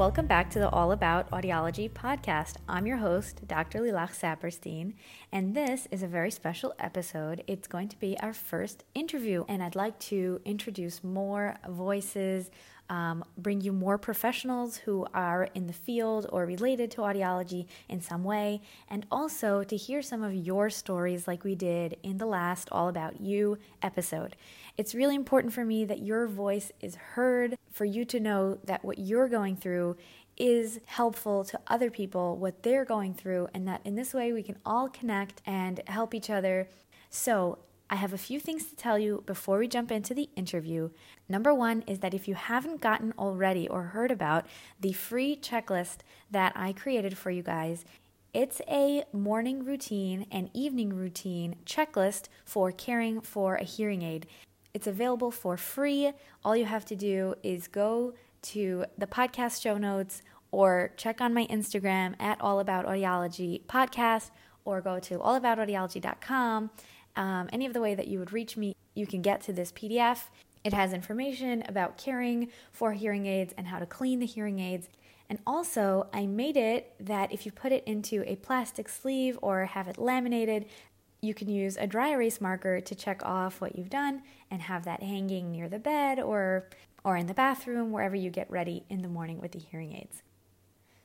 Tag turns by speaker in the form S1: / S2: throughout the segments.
S1: Welcome back to the All About Audiology podcast. I'm your host, Dr. Lilach Saperstein, and this is a very special episode. It's going to be our first interview, and I'd like to introduce more voices, um, bring you more professionals who are in the field or related to audiology in some way, and also to hear some of your stories like we did in the last All About You episode. It's really important for me that your voice is heard, for you to know that what you're going through is helpful to other people, what they're going through, and that in this way we can all connect and help each other. So, I have a few things to tell you before we jump into the interview. Number one is that if you haven't gotten already or heard about the free checklist that I created for you guys, it's a morning routine and evening routine checklist for caring for a hearing aid. It's available for free. All you have to do is go to the podcast show notes or check on my Instagram at All About Audiology Podcast or go to allaboutaudiology.com. Um, any of the way that you would reach me, you can get to this PDF. It has information about caring for hearing aids and how to clean the hearing aids. And also, I made it that if you put it into a plastic sleeve or have it laminated, you can use a dry erase marker to check off what you've done and have that hanging near the bed or or in the bathroom wherever you get ready in the morning with the hearing aids.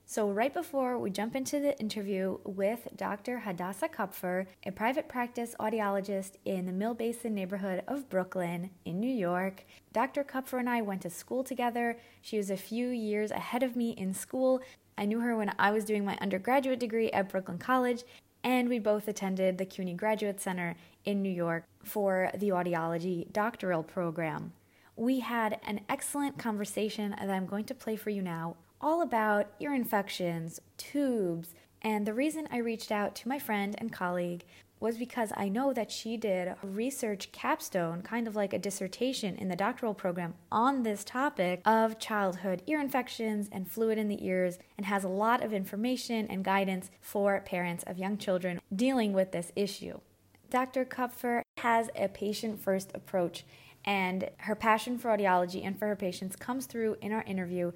S1: So, right before we jump into the interview with Dr. Hadassah Kupfer, a private practice audiologist in the Mill Basin neighborhood of Brooklyn in New York, Dr. Kupfer and I went to school together. She was a few years ahead of me in school. I knew her when I was doing my undergraduate degree at Brooklyn College, and we both attended the CUNY Graduate Center in New York for the audiology doctoral program. We had an excellent conversation that I'm going to play for you now, all about ear infections, tubes, and the reason I reached out to my friend and colleague was because I know that she did a research capstone, kind of like a dissertation in the doctoral program on this topic of childhood ear infections and fluid in the ears, and has a lot of information and guidance for parents of young children dealing with this issue. Dr. Kupfer has a patient first approach, and her passion for audiology and for her patients comes through in our interview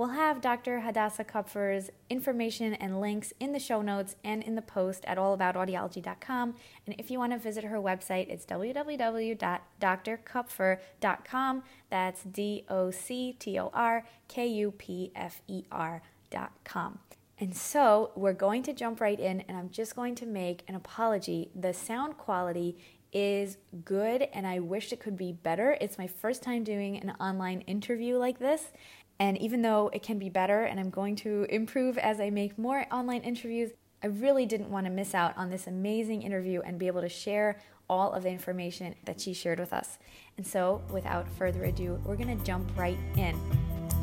S1: We'll have Dr. Hadassah Kupfer's information and links in the show notes and in the post at allaboutaudiology.com. And if you want to visit her website, it's www.drkupfer.com. That's D O C T O R K U P F E R.com. And so we're going to jump right in, and I'm just going to make an apology. The sound quality is good, and I wish it could be better. It's my first time doing an online interview like this. And even though it can be better and I'm going to improve as I make more online interviews, I really didn't want to miss out on this amazing interview and be able to share all of the information that she shared with us. And so, without further ado, we're going to jump right in.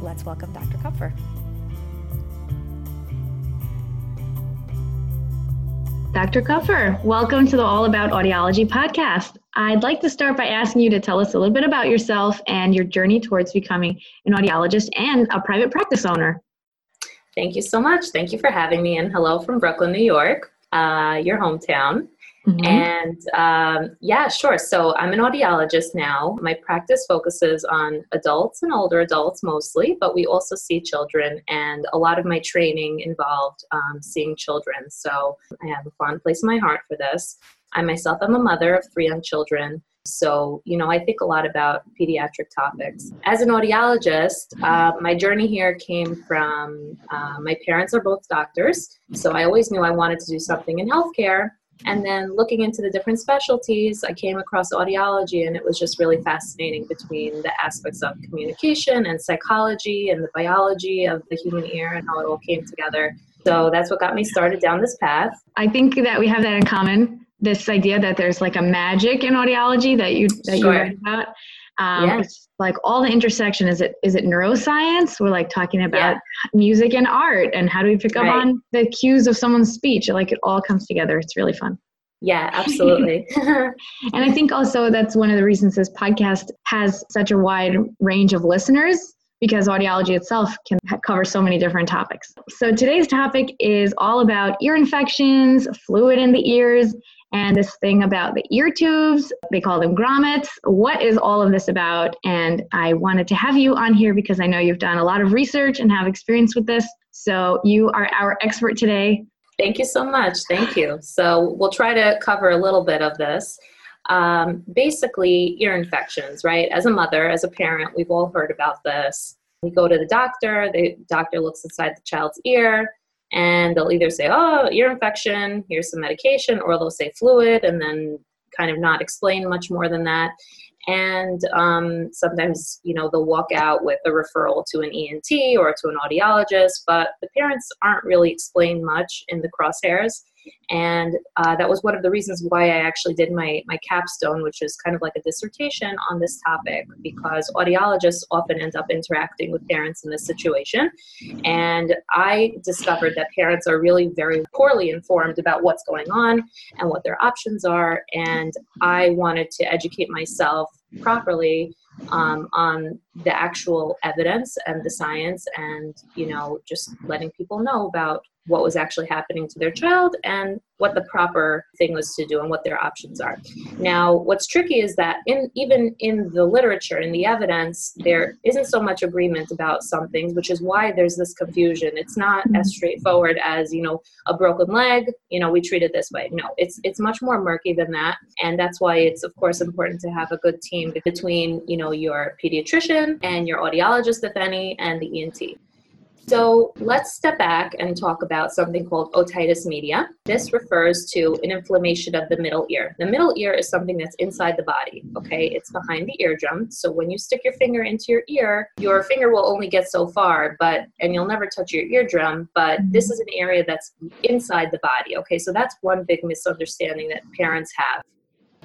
S1: Let's welcome Dr. Kupfer. Dr. Kupfer, welcome to the All About Audiology podcast. I'd like to start by asking you to tell us a little bit about yourself and your journey towards becoming an audiologist and a private practice owner.
S2: Thank you so much. Thank you for having me, and hello from Brooklyn, New York, uh, your hometown. Mm-hmm. And um, yeah, sure. So I'm an audiologist now. My practice focuses on adults and older adults mostly, but we also see children, and a lot of my training involved um, seeing children. So I have a fond place in my heart for this. I myself am a mother of three young children. So, you know, I think a lot about pediatric topics. As an audiologist, uh, my journey here came from uh, my parents are both doctors. So I always knew I wanted to do something in healthcare. And then looking into the different specialties, I came across audiology, and it was just really fascinating between the aspects of communication and psychology and the biology of the human ear and how it all came together. So that's what got me started down this path.
S1: I think that we have that in common this idea that there's like a magic in audiology that you that sure. you write about. Um. It's like all the intersection. Is it is it neuroscience? We're like talking about yeah. music and art, and how do we pick right. up on the cues of someone's speech? Like it all comes together. It's really fun.
S2: Yeah, absolutely.
S1: and I think also that's one of the reasons this podcast has such a wide range of listeners because audiology itself can cover so many different topics. So today's topic is all about ear infections, fluid in the ears,
S3: and this thing about the ear tubes. They call them grommets. What is all of this about? And I wanted to have you on here because I know you've done a lot of research and have experience with this. So you are our expert today.
S2: Thank you so much. Thank you. So we'll try to cover a little bit of this. Um, basically, ear infections, right? As a mother, as a parent, we've all heard about this. We go to the doctor, the doctor looks inside the child's ear, and they'll either say, oh, ear infection, here's some medication, or they'll say fluid and then kind of not explain much more than that. And um, sometimes, you know, they'll walk out with a referral to an ENT or to an audiologist, but the parents aren't really explained much in the crosshairs. And uh, that was one of the reasons why I actually did my, my capstone, which is kind of like a dissertation on this topic, because audiologists often end up interacting with parents in this situation. And I discovered that parents are really very poorly informed about what's going on and what their options are. And I wanted to educate myself properly um, on the actual evidence and the science and you know just letting people know about what was actually happening to their child and what the proper thing was to do and what their options are. Now, what's tricky is that in even in the literature, in the evidence, there isn't so much agreement about some things, which is why there's this confusion. It's not mm-hmm. as straightforward as, you know, a broken leg, you know, we treat it this way. No, it's it's much more murky than that. And that's why it's of course important to have a good team between, you know, your pediatrician and your audiologist, if any, and the ENT. So let's step back and talk about something called otitis media. This refers to an inflammation of the middle ear. The middle ear is something that's inside the body, okay? It's behind the eardrum. So when you stick your finger into your ear, your finger will only get so far, but and you'll never touch your eardrum, but this is an area that's inside the body, okay? So that's one big misunderstanding that parents have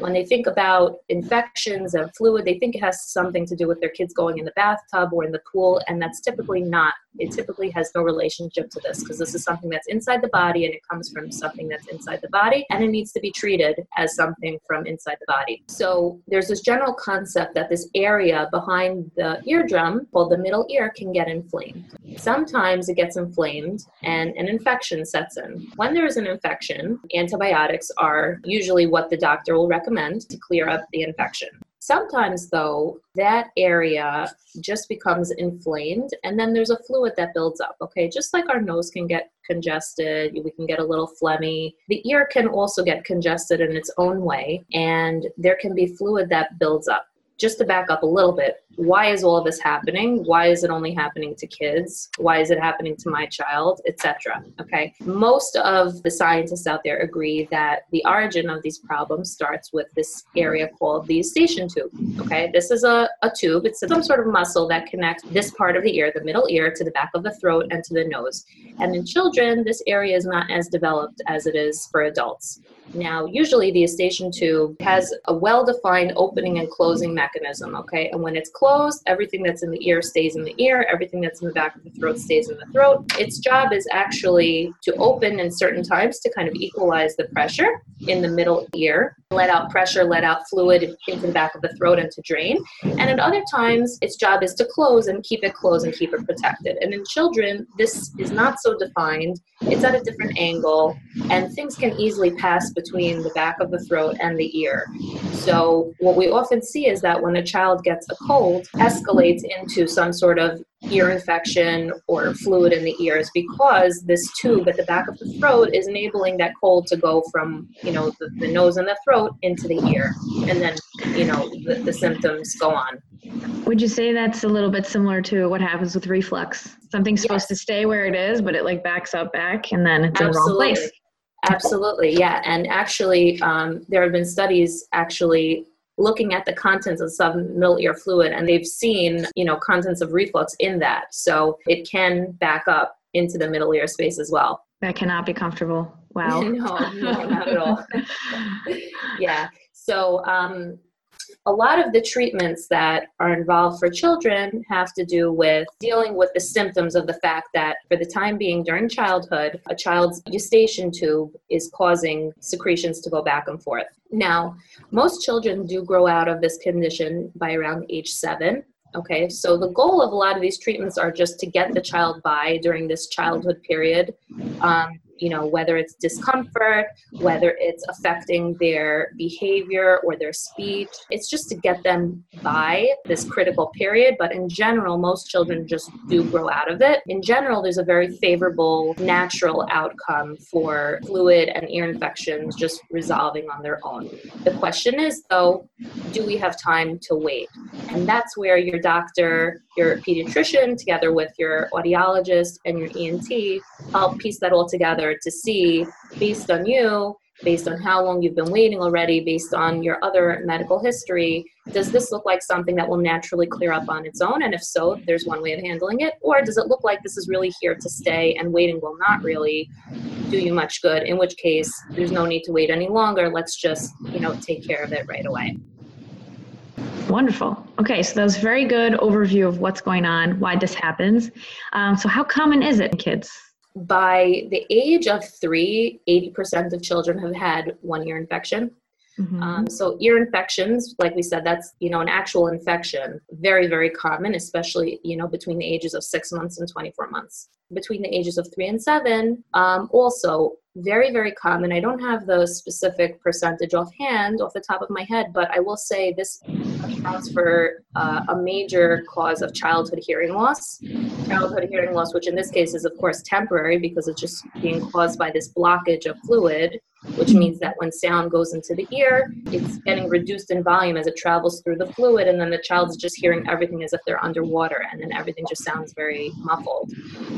S2: when they think about infections and fluid, they think it has something to do with their kids going in the bathtub or in the pool, and that's typically not. It typically has no relationship to this because this is something that's inside the body and it comes from something that's inside the body and it needs to be treated as something from inside the body. So there's this general concept that this area behind the eardrum, called the middle ear, can get inflamed. Sometimes it gets inflamed and an infection sets in. When there is an infection, antibiotics are usually what the doctor will recommend recommend to clear up the infection. Sometimes, though, that area just becomes inflamed and then there's a fluid that builds up. Okay, just like our nose can get congested, we can get a little phlegmy. The ear can also get congested in its own way, and there can be fluid that builds up just to back up a little bit, why is all of this happening? Why is it only happening to kids? Why is it happening to my child, etc. Okay. Most of the scientists out there agree that the origin of these problems starts with this area called the eustachian tube. Okay. This is a, a tube. It's some sort of muscle that connects this part of the ear, the middle ear, to the back of the throat and to the nose. And in children, this area is not as developed as it is for adults. Now, usually the eustachian tube has a well-defined opening and closing mechanism, okay? And when it's closed, everything that's in the ear stays in the ear, everything that's in the back of the throat stays in the throat. Its job is actually to open in certain times to kind of equalize the pressure in the middle ear, let out pressure, let out fluid into the back of the throat and to drain. And at other times, its job is to close and keep it closed and keep it protected. And in children, this is not so defined. It's at a different angle, and things can easily pass between the back of the throat and the ear. So, what we often see is that when a child gets a cold, escalates into some sort of ear infection or fluid in the ears because this tube at the back of the throat is enabling that cold to go from you know the, the nose and the throat into the ear and then you know the, the, symptoms go on
S3: would you say that's a little bit similar to what happens with reflux something's supposed yes. to stay where it is but it like backs up back and then it's Absolutely. in the wrong place
S2: Absolutely, yeah. And actually, um, there have been studies actually looking at the contents of some middle ear fluid and they've seen, you know, contents of reflux in that. So it can back up into the middle ear space as well.
S3: That cannot be comfortable. Wow.
S2: no, no, not at all. yeah. So um, a lot of the treatments that are involved for children have to do with dealing with the symptoms of the fact that for the time being during childhood, a child's eustachian tube is causing secretions to go back and forth. Now, most children do grow out of this condition by around age seven. Okay, so the goal of a lot of these treatments are just to get the child by during this childhood period. Um, you know, whether it's discomfort, whether it's affecting their behavior or their speech. It's just to get them by this critical period. But in general, most children just do grow out of it. In general, there's a very favorable natural outcome for fluid and ear infections just resolving on their own. The question is, though, do we have time to wait? And that's where your doctor, your pediatrician, together with your audiologist and your ENT, help piece that all together to see, based on you, based on how long you've been waiting already, based on your other medical history, does this look like something that will naturally clear up on its own? And if so, there's one way of handling it. Or does it look like this is really here to stay and waiting will not really do you much good? In which case, there's no need to wait any longer. Let's just, you know, take care of it right away.
S3: Wonderful. Okay, so that was very good overview of what's going on, why this happens. Um, so, how common is it in kids?
S2: By the age of three, 80% of children have had one ear infection. Mm-hmm. Um, so ear infections, like we said, that's you know an actual infection, very very common, especially you know between the ages of six months and 24 months. Between the ages of three and seven, um, also very very common. I don't have the specific percentage offhand off the top of my head, but I will say this accounts for uh, a major cause of childhood hearing loss. Childhood hearing loss, which in this case is of course temporary because it's just being caused by this blockage of fluid which means that when sound goes into the ear, it's getting reduced in volume as it travels through the fluid, and then the child is just hearing everything as if they're underwater, and then everything just sounds very muffled.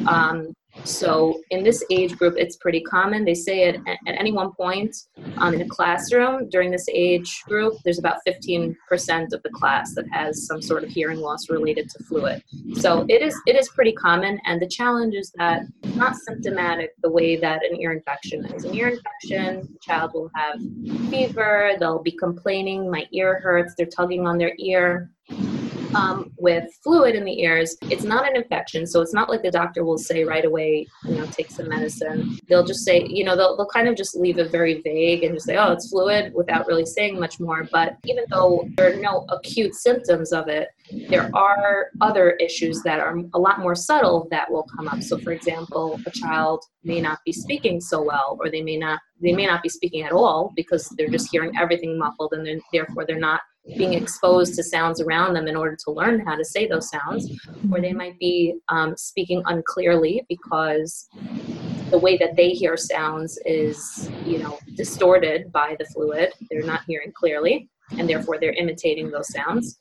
S2: Um, so in this age group, it's pretty common. They say at, at any one point um, in a classroom during this age group, there's about 15% of the class that has some sort of hearing loss related to fluid. So it is it is pretty common, and the challenge is that not symptomatic the way that an ear infection is. An ear infection, the child will have fever, they'll be complaining, my ear hurts, they're tugging on their ear with fluid in the ears, it's not an infection. So it's not like the doctor will say right away, you know, take some medicine. They'll just say, you know, they'll, they'll kind of just leave it very vague and just say, oh, it's fluid without really saying much more. But even though there are no acute symptoms of it, there are other issues that are a lot more subtle that will come up. So, for example, a child may not be speaking so well, or they may not they may not be speaking at all because they're just hearing everything muffled, and then therefore they're not being exposed to sounds around them in order to learn how to say those sounds, or they might be um, speaking unclearly because the way that they hear sounds is, you know, distorted by the fluid. They're not hearing clearly, and therefore they're imitating those sounds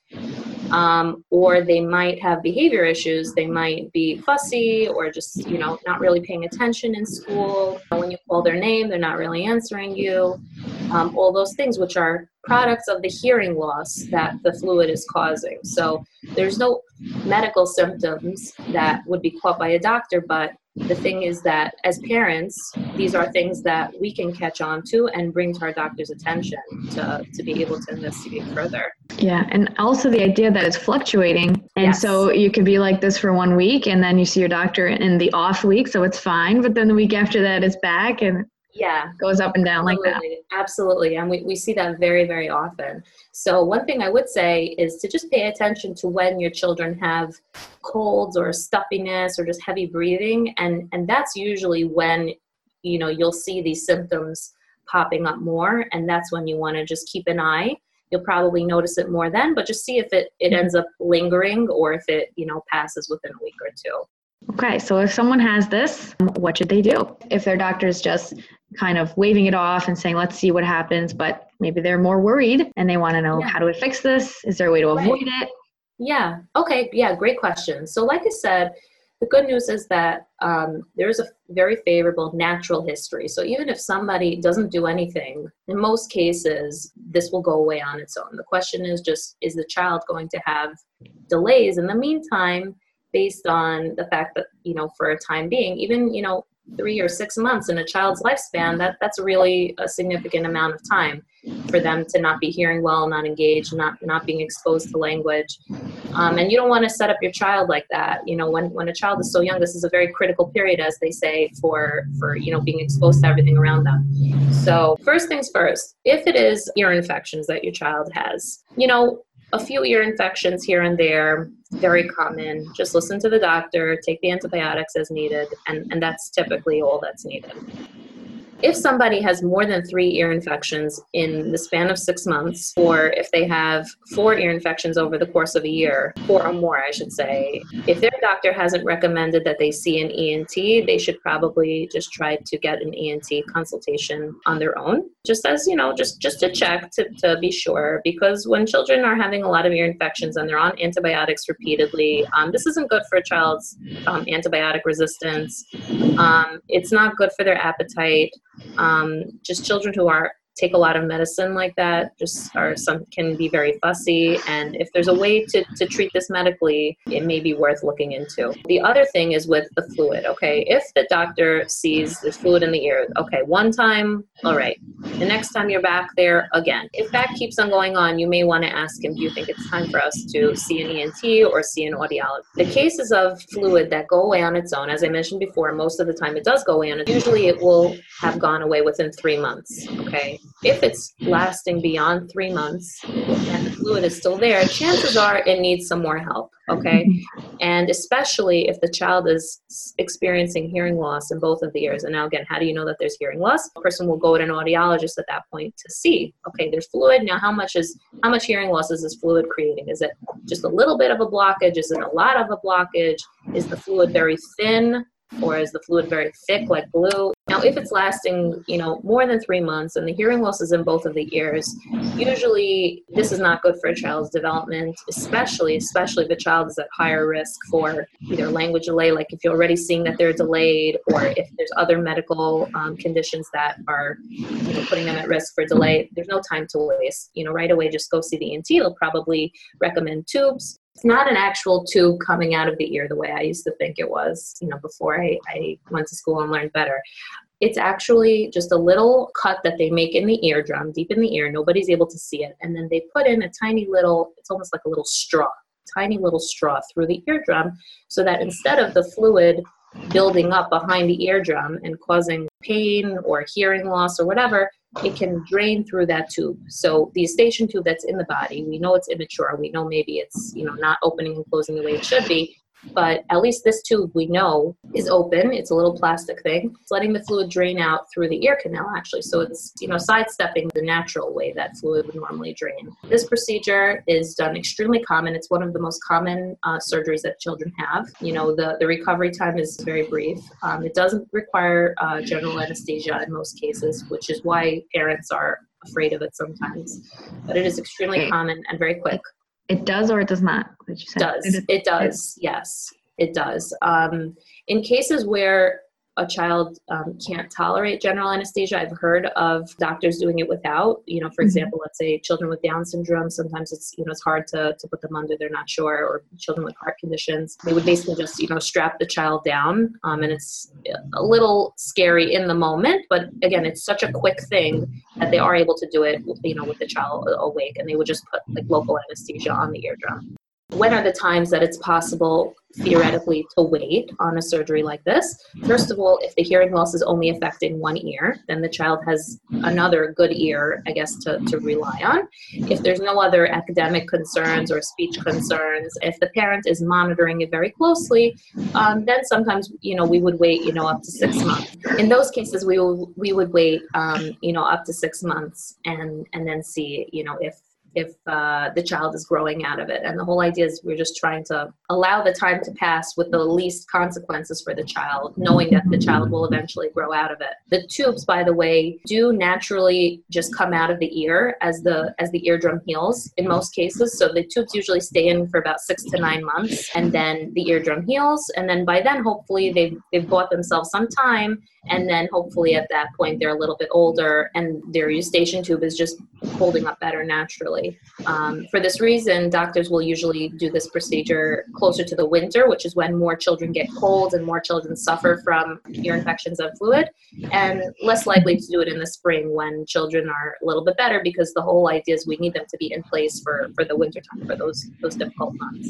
S2: um, or they might have behavior issues. They might be fussy or just, you know, not really paying attention in school. When you call their name, they're not really answering you. Um, all those things, which are products of the hearing loss that the fluid is causing. So there's no medical symptoms that would be caught by a doctor, but the thing is that as parents, these are things that we can catch on to and bring to our doctor's attention to, to be able to investigate further.
S3: Yeah, and also the idea that it's fluctuating. And yes. so you could be like this for one week and then you see your doctor in the off week, so it's fine. But then the week after that, it's back and
S2: yeah.
S3: Goes up and down
S2: absolutely.
S3: like that.
S2: Absolutely. And we, we see that very very often. So one thing i would say is to just pay attention to when your children have colds or stuffiness or just heavy breathing. And and that's usually when you know you'll see these symptoms popping up more. And that's when you want to just keep an eye. You'll probably notice it more then but just see if it it mm-hmm. ends up lingering or if it you know passes within a week or two
S3: Okay, so if someone has this, what should they do? If their doctor is just kind of waving it off and saying, let's see what happens, but maybe they're more worried and they want to know yeah. how do we fix this? Is there a way to avoid right. it?
S2: Yeah, okay, yeah, great question. So, like I said, the good news is that um, there's a very favorable natural history. So, even if somebody doesn't do anything, in most cases, this will go away on its own. The question is just, is the child going to have delays in the meantime? Based on the fact that you know for a time being even you know three or six months in a child's lifespan that that's really a significant amount of time for them to not be hearing well not engaged not not being exposed to language. Um, and you don't want to set up your child like that. You know when when a child is so young this is a very critical period as they say for for you know being exposed to everything around them. So first things first if it is ear infections that your child has you know a few ear infections here and there, very common. Just listen to the doctor, take the antibiotics as needed, and, and that's typically all that's needed. If somebody has more than three ear infections in the span of six months, or if they have four ear infections over the course of a year, four or more, I should say, if their doctor hasn't recommended that they see an ENT, they should probably just try to get an ENT consultation on their own, just as, you know, just, just to check to, to be sure. Because when children are having a lot of ear infections and they're on antibiotics repeatedly, um, this isn't good for a child's um, antibiotic resistance. Um, it's not good for their appetite. Um, just children who are take a lot of medicine like that just are some can be very fussy. And if there's a way to, to treat this medically it may be worth looking into. The other thing is with the fluid okay? If the doctor sees the fluid in the ear okay one time all right. The next time you're back there again. If that keeps on going on you may want to ask him do you think it's time for us to see an ent or see an audiologist? The cases of fluid that go away on its own as i mentioned before most of the time it does go away it usually it will have gone away within three months okay if it's lasting beyond three months and the fluid is still there, chances are it needs some more help. Okay. And especially if the child is experiencing hearing loss in both of the ears. And now, again, how do you know that there's hearing loss? A person will go to an audiologist at that point to see, okay, there's fluid. Now, how much is, how much hearing loss is this fluid creating? Is it just a little bit of a blockage? Is it a lot of a blockage? Is the fluid very thin? Or is the fluid very thick like glue? Now, if it's lasting, you know, more than three months and the hearing loss is in both of the ears, usually this is not good for a child's development, especially, especially if the child is at higher risk for either language delay, like if you're already seeing that they're delayed, or if there's other medical um, conditions that are you know, putting them at risk for delay. There's no time to waste. You know, right away, just go see the ENT. They'll probably recommend tubes it's not an actual tube coming out of the ear the way I used to think it was, you know, before I, I went to school and learned better. It's actually just a little cut that they make in the eardrum, deep in the ear. Nobody's able to see it. And then they put in a tiny little, it's almost like a little straw, tiny little straw through the eardrum so that instead of the fluid building up behind the eardrum and causing pain or hearing loss or whatever, it can drain through that tube. So the eustachian tube that's in the body, we know it's immature. We know maybe it's you know not opening and closing the way it should be but at least this tube we know is open. It's a little plastic thing. It's letting the fluid drain out through the ear canal actually. So it's, you know, sidestepping the natural way that fluid would normally drain. This procedure is done extremely common. It's one of the most common uh, surgeries that children have. You know, the, the recovery time is very brief. Um, it doesn't require uh, general anesthesia in most cases, which is why parents are afraid of it sometimes. But it is extremely common and very quick.
S3: It does or it does not?
S2: Did you say? Does. It does. Yes, it does. Um, in cases where a child um, can't tolerate general anesthesia. I've heard of doctors doing it without. You know, for mm-hmm. example, let's say children with Down syndrome. Sometimes it's you know it's hard to, to put them under. They're not sure. Or children with heart conditions. They would basically just you know strap the child down, um, and it's a little scary in the moment. But again, it's such a quick thing that they are able to do it. You know, with the child awake, and they would just put like local anesthesia on the eardrum when are the times that it's possible theoretically to wait on a surgery like this? First of all if the hearing loss is only affecting one ear then the child has another good ear i guess to, to rely on. If there's no other academic concerns or speech concerns if the parent is monitoring it very closely um, then sometimes you know we would wait you know up to six months. In those cases we will we would wait um, you know up to six months and and then see you know if if uh, the child is growing out of it. And the whole idea is we're just trying to allow the time to pass with the least consequences for the child, knowing that the child will eventually grow out of it. The tubes, by the way, do naturally just come out of the ear as the as the eardrum heals in most cases. So the tubes usually stay in for about six to nine months, and then the eardrum heals, and then by then hopefully they've they've bought themselves some time and then hopefully at that point they're a little bit older and their eustachian tube is just holding up better naturally um, for this reason doctors will usually do this procedure closer to the winter which is when more children get cold and more children suffer from ear infections of fluid and less likely to do it in the spring when children are a little bit better because the whole idea is we need them to be in place for for the winter time for those those difficult months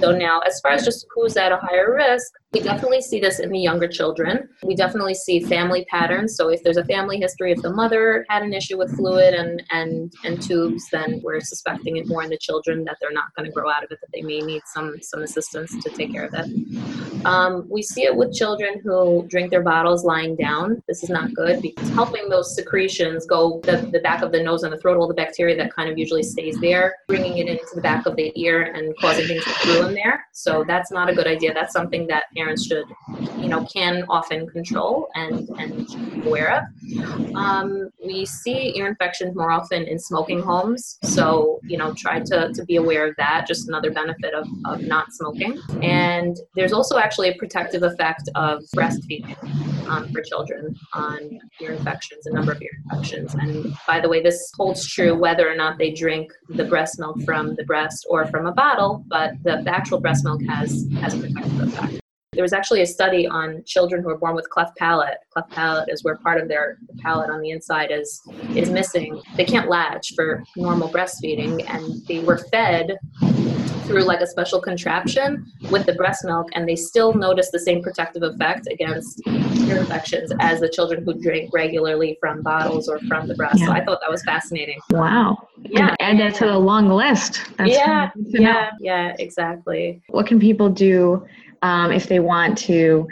S2: so now as far as just who's at a higher risk We definitely see this in the younger children. We definitely see family patterns. So if there's a family history, if the mother had an issue with fluid and and and tubes, then we're suspecting it more in the children that they're not going to grow out of it, that they may need some some assistance to take care of it. Um, we see it with children who drink their bottles lying down. This is not good because helping those secretions go the, the back of the nose and the throat, all the bacteria that kind of usually stays there, bringing it into the back of the ear and causing things to brew in there. So that's not a good idea. That's something that parents should, you know, can often control and, and aware of. Um, we see ear infections more often in smoking homes. So, you know, try to, to be aware of that. Just another benefit of, of not smoking. And there's also actually a protective effect of breastfeeding um, for children on ear infections, a number of ear infections. And by the way, this holds true whether or not they drink the breast milk from the breast or from a bottle, but the, the actual breast milk has, has a protective effect. There was actually a study on children who are born with cleft palate. Cleft palate is where part of their palate on the inside is is missing. They can't latch for normal breastfeeding, and they were fed through like a special contraption with the breast milk, and they still noticed the same protective effect against ear infections as the children who drink regularly from bottles or from the breast. Yeah. So I thought that was fascinating.
S3: Wow. Yeah. And add that to the long list.
S2: That's yeah. Yeah. Yeah. Exactly.
S3: What can people do um, if they want to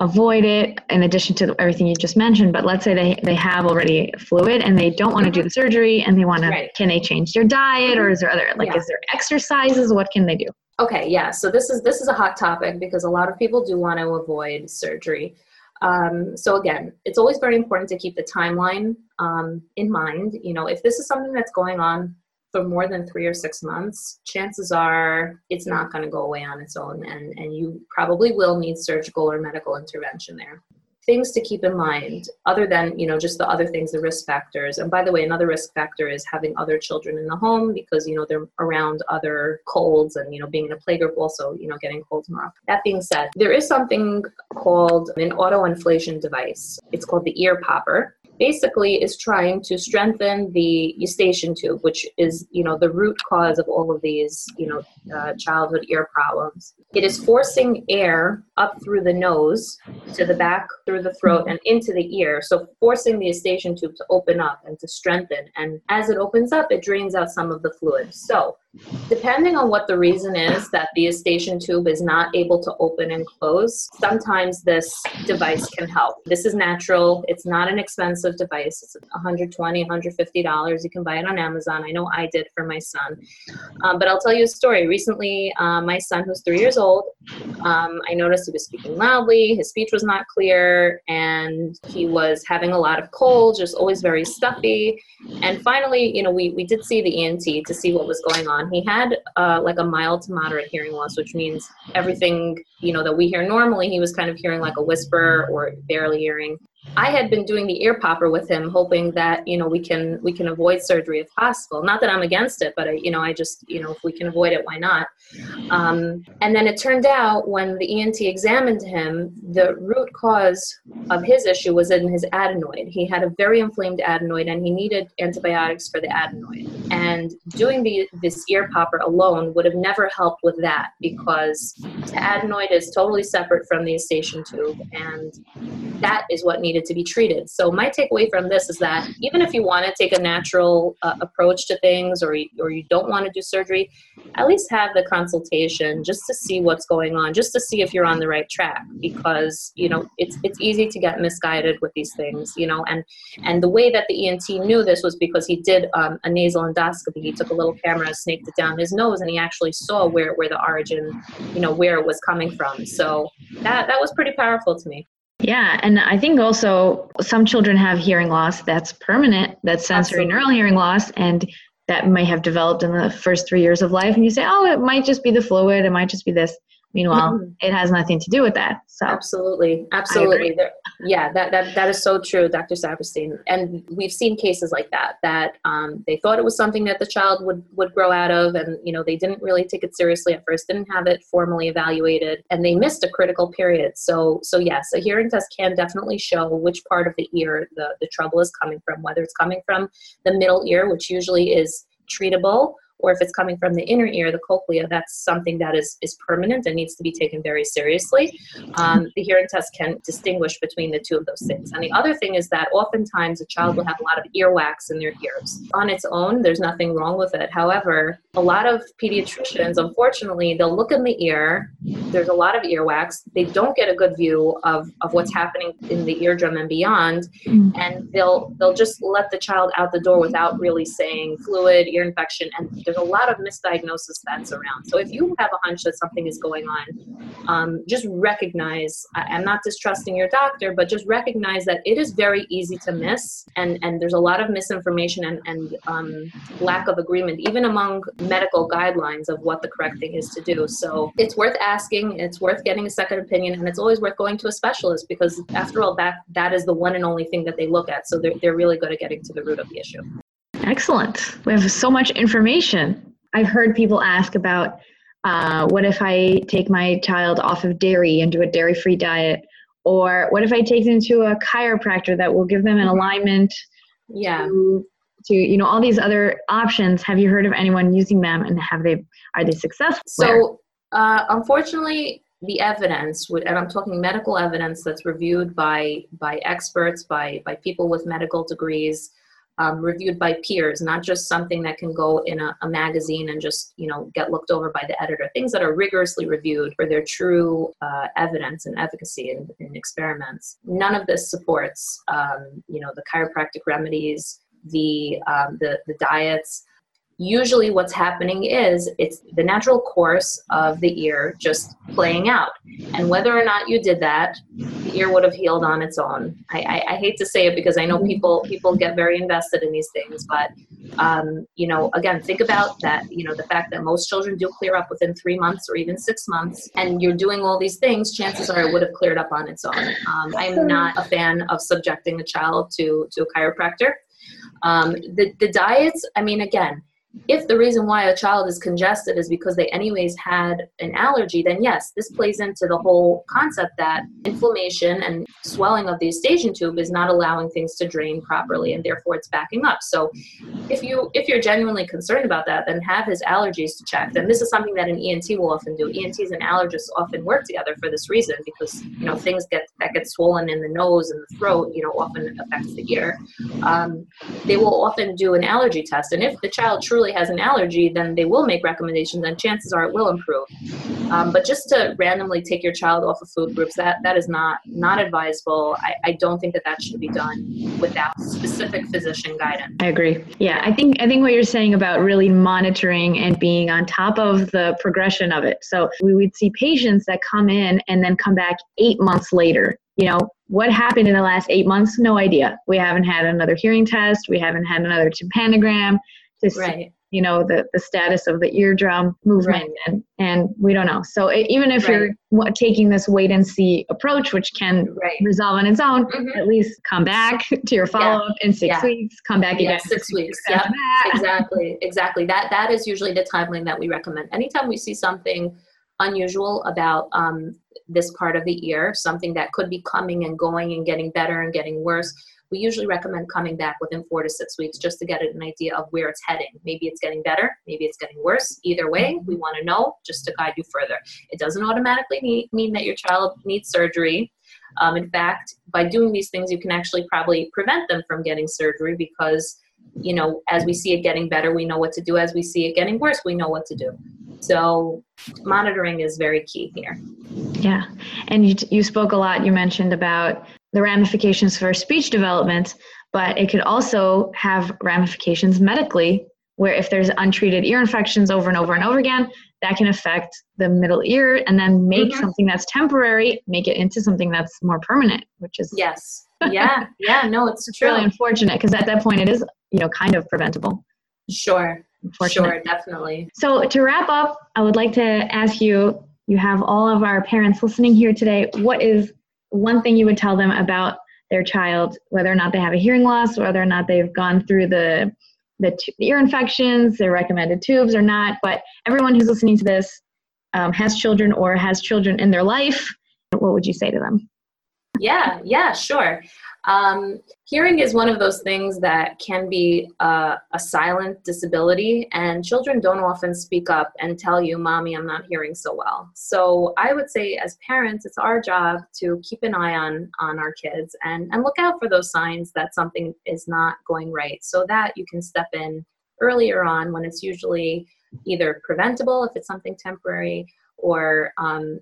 S3: avoid it in addition to everything you just mentioned but let's say they, they have already fluid and they don't want to do the surgery and they want to can they change their diet or is there other like yeah. is there exercises? What can they do?
S2: Okay yeah so this is this is a hot topic because a lot of people do want to avoid surgery. Um, so again it's always very important to keep the timeline um, in mind. You know if this is something that's going on for more than three or six months, chances are it's not going to go away on its own, and, and you probably will need surgical or medical intervention there. Things to keep in mind, other than you know just the other things, the risk factors. And by the way, another risk factor is having other children in the home because you know they're around other colds, and you know being in a play group also you know getting colds more. That being said, there is something called an auto inflation device. It's called the ear popper basically is trying to strengthen the eustachian tube, which is, you know, the root cause of all of these, you know, uh, childhood ear problems. It is forcing air up through the nose to the back through the throat and into the ear. So forcing the eustachian tube to open up and to strengthen. And as it opens up, it drains out some of the fluid. So Depending on what the reason is that the eustachian tube is not able to open and close, sometimes this device can help. This is natural. It's not an expensive device. It's $120, $150. You can buy it on Amazon. I know I did for my son. Um, but I'll tell you a story. Recently, uh, my son, who's three years old, um, I noticed he was speaking loudly, his speech was not clear, and he was having a lot of cold, just always very stuffy. And finally, you know, we, we did see the ENT to see what was going on. He had uh, like a mild to moderate hearing loss, which means everything, you know, that we hear normally, he was kind of hearing like a whisper or barely hearing. I had been doing the ear popper with him, hoping that you know we can we can avoid surgery if possible. Not that I'm against it, but I, you know I just you know if we can avoid it, why not? Um, and then it turned out when the ENT examined him, the root cause of his issue was in his adenoid. He had a very inflamed adenoid, and he needed antibiotics for the adenoid. And doing the this ear popper alone would have never helped with that because the adenoid is totally separate from the eustachian tube, and that is what needed to be treated. So my takeaway from this is that even if you want to take a natural uh, approach to things, or or you don't want to do surgery, at least have the consultation just to see what's going on, just to see if you're on the right track. Because you know it's it's easy to get misguided with these things, you know. And and the way that the ENT knew this was because he did um, a nasal endoscopy. He took a little camera, snaked it down his nose, and he actually saw where where the origin, you know, where it was coming from. So that that was pretty powerful to me.
S3: Yeah, and I think also some children have hearing loss that's permanent, that's sensory Absolutely. neural hearing loss, and that may have developed in the first three years of life. And you say, oh, it might just be the fluid, it might just be this. Meanwhile, mm-hmm. it has nothing to do with that. So
S2: absolutely, absolutely, yeah, that, that that is so true, Dr. Saperstein. And we've seen cases like that that um, they thought it was something that the child would would grow out of, and you know they didn't really take it seriously at first, didn't have it formally evaluated, and they missed a critical period. So so yes, a hearing test can definitely show which part of the ear the the trouble is coming from, whether it's coming from the middle ear, which usually is treatable or if it's coming from the inner ear, the cochlea, that's something that is, is permanent and needs to be taken very seriously. Um, the hearing test can distinguish between the two of those things. And the other thing is that oftentimes a child will have a lot of earwax in their ears. On its own, there's nothing wrong with it. However, a lot of pediatricians, unfortunately, they'll look in the ear. There's a lot of earwax. They don't get a good view of, of what's happening in the eardrum and beyond, mm. and they'll they'll just let the child out the door without really saying fluid, ear infection, and there's a lot of misdiagnosis that's around. So if you have a hunch that something is going on, um, just recognize. I'm not distrusting your doctor, but just recognize that it is very easy to miss, and and there's a lot of misinformation and and um, lack of agreement, even among medical guidelines of what the correct thing is to do. So it's worth asking. It's worth getting a second opinion, and it's always worth going to a specialist because after all, that that is the one and only thing that they look at. So they're they're really good at getting to the root of the issue.
S3: Excellent. We have so much information. I've heard people ask about uh, what if I take my child off of dairy and do a dairy free diet? Or what if I take them to a chiropractor that will give them an alignment?
S2: Yeah.
S3: To, to you know all these other options. Have you heard of anyone using them, and have they are they successful?
S2: So uh, unfortunately, the evidence, and I'm talking medical evidence that's reviewed by by experts, by by people with medical degrees, um, reviewed by peers, not just something that can go in a, a, magazine and just you know get looked over by the editor. Things that are rigorously reviewed for their true uh, evidence and efficacy in, in, experiments. None of this supports um, you know the chiropractic remedies, the um, the the diets usually what's happening is it's the natural course of the ear just playing out. And whether or not you did that the ear would have healed on its own. I, I, I hate to say it because i know people people get very invested in these things but um, you know again think about that you know the fact that most children do clear up within three months or even six months and you're doing all these things chances are it would have cleared up on its own. Um, i'm not a fan of subjecting a child to to a chiropractor. Um, the, the diets i mean again if the reason why a child is congested is because they anyways had an allergy then yes this plays into the whole concept that inflammation and swelling of the eustachian tube is not allowing things to drain properly and therefore it's backing up. So if you if you're genuinely concerned about that then have his allergies checked and this is something that an ent will often do. Ents and allergists often work together for this reason because you know things get that get swollen in the nose and the throat you know often affects the ear. Um, they will often do an allergy test and if the child truly has an allergy, then they will make recommendations, and chances are it will improve. Um, but just to randomly take your child off of food groups, that that is not not advisable. I, I don't think that that should be done without specific physician guidance.
S3: I agree. Yeah, I think I think what you're saying about really monitoring and being on top of the progression of it. So we would see patients that come in and then come back eight months later you know, what happened in the last eight months? No idea. We haven't had another hearing test. We haven't had another tympanogram to
S2: right
S3: you know the the status of the eardrum movement right. and and we don't know so it, even if right. you're taking this wait and see approach which can
S2: right.
S3: resolve on its own mm-hmm. at least come back to your follow-up yeah. in six
S2: yeah.
S3: weeks come back
S2: yeah,
S3: again
S2: six weeks yeah exactly exactly that that is usually the timeline that we recommend anytime we see something unusual about um, this part of the ear something that could be coming and going and getting better and getting worse we usually recommend coming back within four to six weeks just to get an idea of where it's heading. Maybe it's getting better, maybe it's getting worse. Either way, we want to know just to guide you further. It doesn't automatically need, mean that your child needs surgery. Um, in fact, by doing these things, you can actually probably prevent them from getting surgery because, you know, as we see it getting better, we know what to do. As we see it getting worse, we know what to do. So, monitoring is very key here.
S3: Yeah. And you, you spoke a lot, you mentioned about the ramifications for speech development, but it could also have ramifications medically, where if there's untreated ear infections over and over and over again, that can affect the middle ear and then make mm-hmm. something that's temporary, make it into something that's more permanent, which is.
S2: Yes. Yeah. yeah. No, it's,
S3: it's really unfortunate because at that point it is, you know, kind of preventable.
S2: Sure. Sure, definitely.
S3: So to wrap up, I would like to ask you you have all of our parents listening here today. What is one thing you would tell them about their child, whether or not they have a hearing loss, whether or not they've gone through the the, t- the ear infections, their recommended tubes or not. But everyone who's listening to this um, has children or has children in their life. What would you say to them?
S2: Yeah, yeah, sure. Um, hearing is one of those things that can be a silent disability, and children don't often speak up and tell you, Mommy, I'm not hearing so well. So I would say, as parents, it's our job to keep an eye on, on our kids and, and look out for those signs that something is not going right so that you can step in earlier on when it's usually either preventable if it's something temporary or um,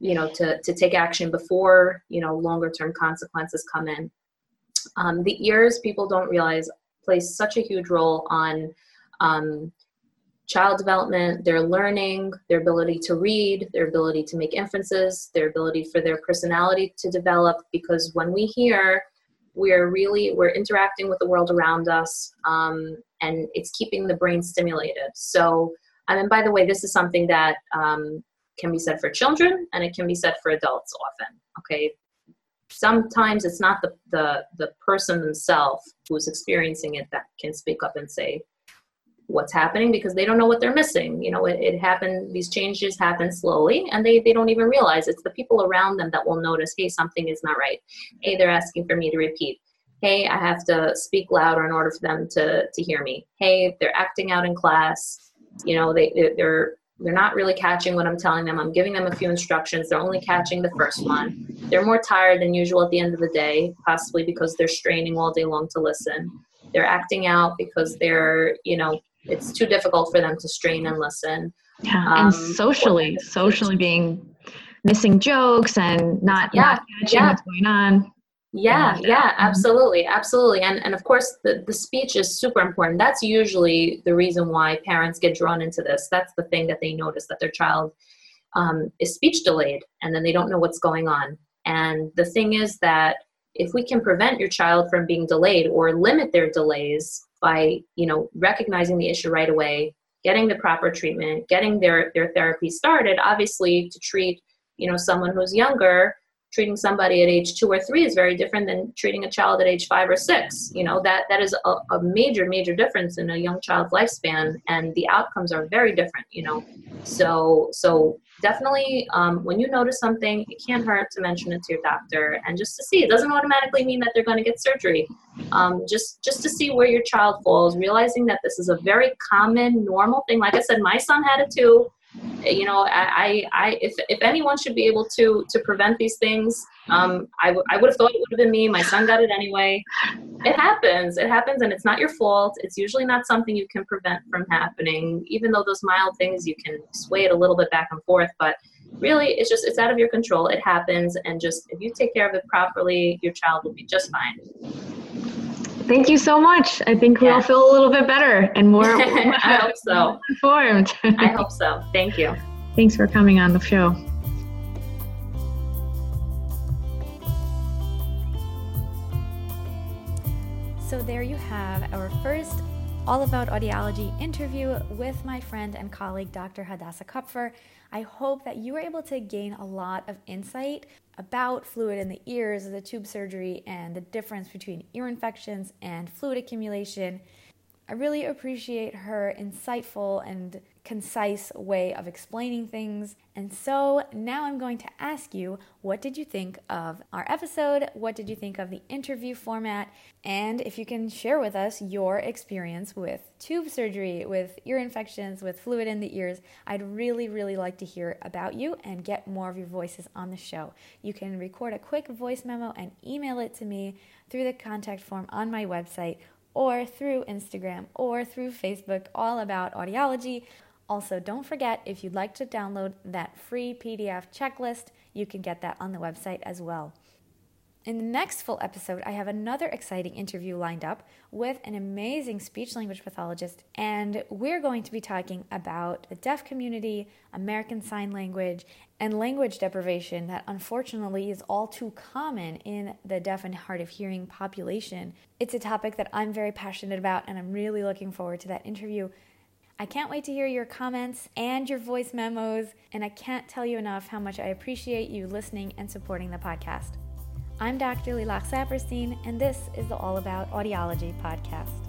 S2: you know to, to take action before you know longer term consequences come in. Um, the ears people don't realize plays such a huge role on um, child development their learning their ability to read their ability to make inferences their ability for their personality to develop because when we hear we're really we're interacting with the world around us um, and it's keeping the brain stimulated. So and then by the way this is something that um, can be said for children and it can be said for adults often okay? Sometimes it's not the the, the person themselves who's experiencing it that can speak up and say what's happening because they don't know what they're missing you know? It, it happened these changes happen slowly and they, they don't even realize. It's the people around them that will notice hey something is not right. Hey they're asking for me to repeat. Hey i have to speak louder in order for them to to hear me. Hey they're acting out in class. You know they they're they're not really catching what I'm telling them. I'm giving them a few instructions. They're only catching the first one. They're more tired than usual at the end of the day, possibly because they're straining all day long to listen. They're acting out because they're, you know, it's too difficult for them to strain and listen.
S3: Yeah, um, and socially, socially being missing jokes and not, yeah, not catching yeah. what's going on.
S2: Yeah, yeah, mm-hmm. absolutely, absolutely. And and of course the, the speech is super important. That's usually the reason why parents get drawn into this. That's the thing that they notice that their child um, is speech delayed and then they don't know what's going on. And the thing is that if we can prevent your child from being delayed or limit their delays by, you know, recognizing the issue right away, getting the proper treatment, getting their their therapy started, obviously to treat, you know, someone who's younger treating somebody at age two or three is very different than treating a child at age five or six. You know that that is a, a major major difference in a young child's lifespan and the outcomes are very different you know. So so definitely um, when you notice something it can't hurt to mention it to your doctor and just to see. It doesn't automatically mean that they're going to get surgery. Um, just just to see where your child falls realizing that this is a very common normal thing. Like i said my son had it too you know I, I if, if anyone should be able to to prevent these things um, I, w- I would have thought it would have been me. My son got it anyway. It happens. It happens and it's not your fault. It's usually not something you can prevent from happening. Even though those mild things you can sway it a little bit back and forth but really it's just it's out of your control. It happens and just if you take care of it properly your child will be just fine
S3: Thank you so much. I think we yeah. all feel a little bit better and more,
S2: I hope so.
S3: informed.
S2: I hope so. Thank you.
S3: Thanks for coming on the show.
S1: So, there you have our first All About Audiology interview with my friend and colleague, Dr. Hadassah Kupfer. I hope that you were able to gain a lot of insight about fluid in the ears, the tube surgery, and the difference between ear infections and fluid accumulation. I really appreciate her insightful and concise way of explaining things. And so now I'm going to ask you what did you think of our episode? What did you think of the interview format? And if you can share with us your experience with tube surgery, with ear infections, with fluid in the ears, I'd really, really like to hear about you and get more of your voices on the show. You can record a quick voice memo and email it to me through the contact form on my website or through Instagram or through Facebook, all about audiology. Also, don't forget if you'd like to download that free PDF checklist, you can get that on the website as well. In the next full episode, I have another exciting interview lined up with an amazing speech language pathologist, and we're going to be talking about the deaf community, American Sign Language, and language deprivation that unfortunately is all too common in the deaf and hard of hearing population. It's a topic that I'm very passionate about, and I'm really looking forward to that interview. I can't wait to hear your comments and your voice memos, and I can't tell you enough how much I appreciate you listening and supporting the podcast. I'm Dr. Lilach Saperstein, and this is the All About Audiology podcast.